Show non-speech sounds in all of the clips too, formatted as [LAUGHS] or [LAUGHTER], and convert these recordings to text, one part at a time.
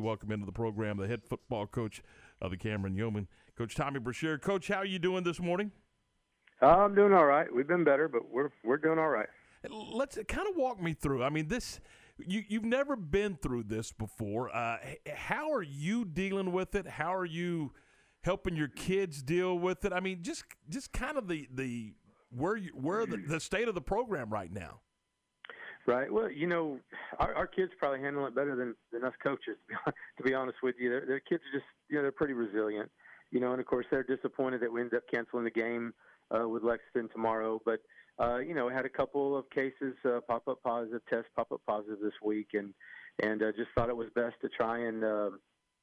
welcome into the program the head football coach of the Cameron Yoemen, Coach Tommy Brashear. Coach, how are you doing this morning? I'm doing all right. We've been better, but we're we're doing all right. Let's kind of walk me through. I mean, this you you've never been through this before. Uh, how are you dealing with it? How are you helping your kids deal with it? I mean, just just kind of the the where you, where the, the state of the program right now. Right. Well, you know, our, our kids probably handle it better than, than us coaches. [LAUGHS] To be honest with you, their, their kids are just you know they're pretty resilient. You know, and of course they're disappointed that we ended up canceling the game uh, with Lexington tomorrow. But uh, you know, we had a couple of cases uh, pop up positive, test pop up positive this week, and and uh, just thought it was best to try and uh,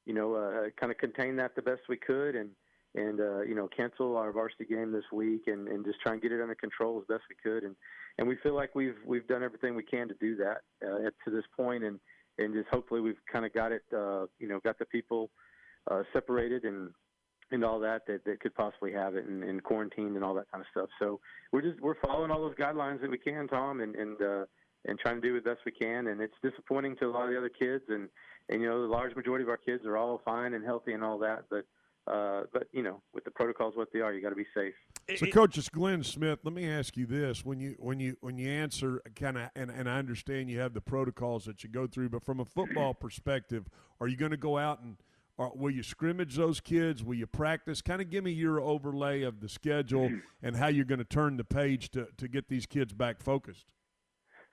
you know uh, kind of contain that the best we could, and and uh, you know cancel our varsity game this week, and, and just try and get it under control as best we could, and and we feel like we've we've done everything we can to do that uh, to this point, and and just hopefully we've kind of got it, uh, you know, got the people uh, separated and and all that that, that could possibly have it and, and quarantined and all that kind of stuff. So we're just we're following all those guidelines that we can, Tom, and and uh, and trying to do the best we can. And it's disappointing to a lot of the other kids, and and you know the large majority of our kids are all fine and healthy and all that, but. Uh, but you know, with the protocols what they are, you got to be safe. So, Coach, it's Glenn Smith. Let me ask you this: when you when you when you answer, kind of, and, and I understand you have the protocols that you go through, but from a football [CLEARS THROAT] perspective, are you going to go out and or will you scrimmage those kids? Will you practice? Kind of give me your overlay of the schedule [CLEARS THROAT] and how you're going to turn the page to, to get these kids back focused.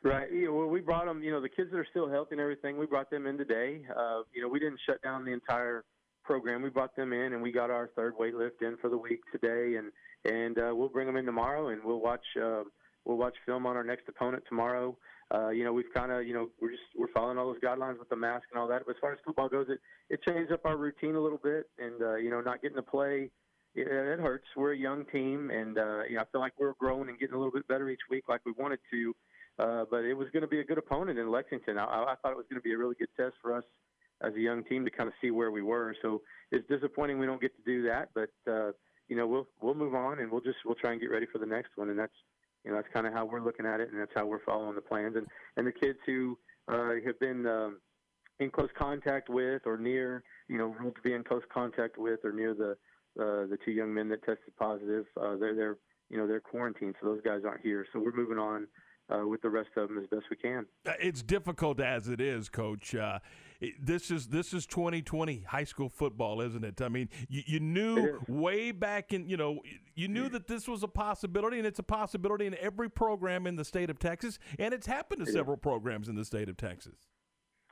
Right. Yeah, well, we brought them. You know, the kids that are still healthy and everything. We brought them in today. Uh, you know, we didn't shut down the entire program. We brought them in, and we got our third weight lift in for the week today, and and uh, we'll bring them in tomorrow, and we'll watch uh, we'll watch film on our next opponent tomorrow uh, you know, we've kind of, you know, we're just we're following all those guidelines with the mask and all that. But as far as football goes, it it changed up our routine a little bit, and uh, you know, not getting to play, it, it hurts. We're a young team, and uh, you know, I feel like we're growing and getting a little bit better each week, like we wanted to. Uh, but it was going to be a good opponent in Lexington. I, I thought it was going to be a really good test for us as a young team to kind of see where we were. So it's disappointing we don't get to do that, but uh, you know, we'll we'll move on and we'll just we'll try and get ready for the next one, and that's you know, that's kind of how we're looking at it, and that's how we're following the plans. And and the kids who uh, have been um, in close contact with or near, you know, ruled to be in close contact with or near the uh, the two young men that tested positive, uh, they're they're you know they're quarantined, so those guys aren't here. So we're moving on uh, with the rest of them as best we can. Uh, it's difficult as it is, Coach. Uh, this is this is 2020 high school football, isn't it? I mean, you, you knew way back in you know you knew that this was a possibility, and it's a possibility in every program in the state of Texas, and it's happened to it several is. programs in the state of Texas.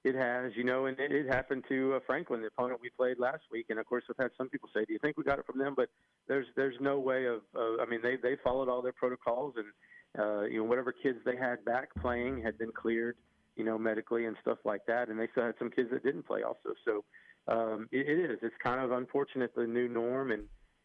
It has, you know, and it happened to uh, Franklin, the opponent we played last week. And of course, I've had some people say, "Do you think we got it from them?" But there's there's no way of. Uh, I mean, they they followed all their protocols, and uh, you know, whatever kids they had back playing had been cleared you know, medically and stuff like that. And they still had some kids that didn't play also. So um, it, it is. It's kind of unfortunate the new norm, and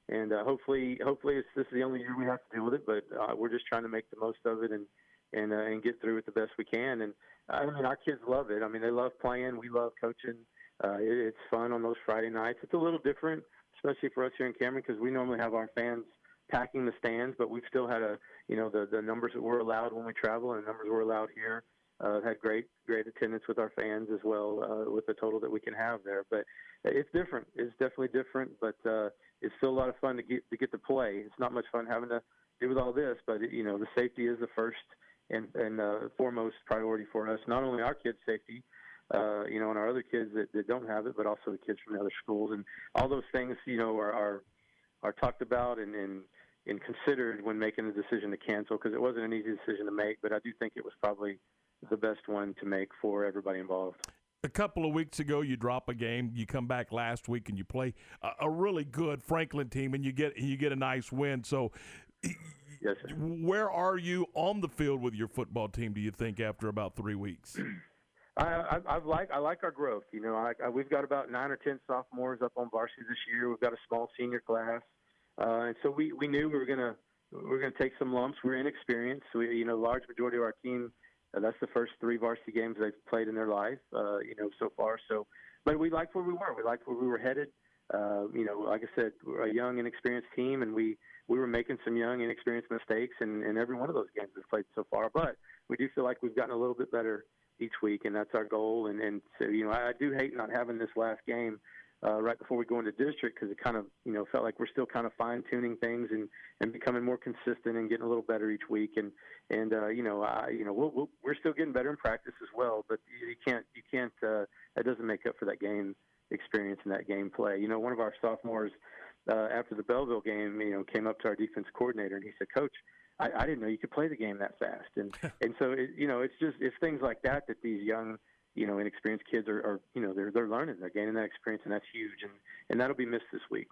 and uh, hopefully, hopefully, it's, this is the only year we have to deal with it. But uh, we're just trying to make the most of it and and uh, and get through it the best we can. And I mean, our kids love it. I mean, they love playing. We love coaching. Uh, it, it's fun on those Friday nights. It's a little different, especially for us here in Cameron, because we normally have our fans packing the stands, but we've still had a you know the the numbers that we're allowed when we travel and the numbers we're allowed here uh, had great great attendance with our fans as well uh, with the total that we can have there. But it's different. It's definitely different, but uh, it's still a lot of fun to get to get to play. It's not much fun having to do with all this, but you know the safety is the first and and uh, foremost priority for us. Not only our kids' safety. Uh, you know, and our other kids that, that don't have it, but also the kids from the other schools, and all those things, you know, are are, are talked about and, and and considered when making the decision to cancel because it wasn't an easy decision to make. But I do think it was probably the best one to make for everybody involved. A couple of weeks ago, you drop a game. You come back last week and you play a, a really good Franklin team, and you get you get a nice win. So, yes, sir. where are you on the field with your football team? Do you think after about three weeks? [CLEARS THROAT] I, I, I like I like our growth. You know, I, I, we've got about nine or ten sophomores up on varsity this year. We've got a small senior class, uh, and so we, we knew we were gonna we are gonna take some lumps. We're inexperienced. We you know, large majority of our team uh, that's the first three varsity games they've played in their life, uh, you know, so far. So, but we liked where we were. We liked where we were headed. Uh, you know, like I said, we're a young, inexperienced team, and we we were making some young, inexperienced mistakes in, in every one of those games we've played so far. But we do feel like we've gotten a little bit better each week, and that's our goal. And and so you know, I, I do hate not having this last game uh, right before we go into district because it kind of you know felt like we're still kind of fine tuning things and and becoming more consistent and getting a little better each week. And and uh, you know, I you know we'll, we'll, we're still getting better in practice as well, but you, you can't you can't uh, that doesn't make up for that game experience and that game play. You know, one of our sophomores uh, after the Bellville game, you know, came up to our defense coordinator and he said, "Coach, I, I didn't know you could play the game that fast." And [LAUGHS] and so it, you know, it's just it's things like that that these young you know inexperienced kids are, are you know they're they're learning, they're gaining that experience, and that's huge, and and that'll be missed this week.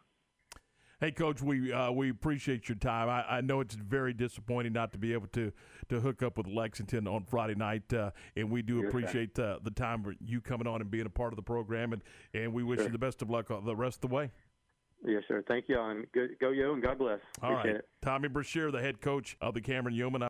Hey, Coach, we uh, we appreciate your time. I, I, know it's very disappointing not to be able to, to hook up with Lexington on Friday night, uh, and we do appreciate uh, the time for you coming on and being a part of the program, and, and we wish sure. you the best of luck the rest of the way. Yes, sir. Thank you, and go, go yo, and God bless. All right. Tommy Brashear, the head coach of the Cameron Yoemen.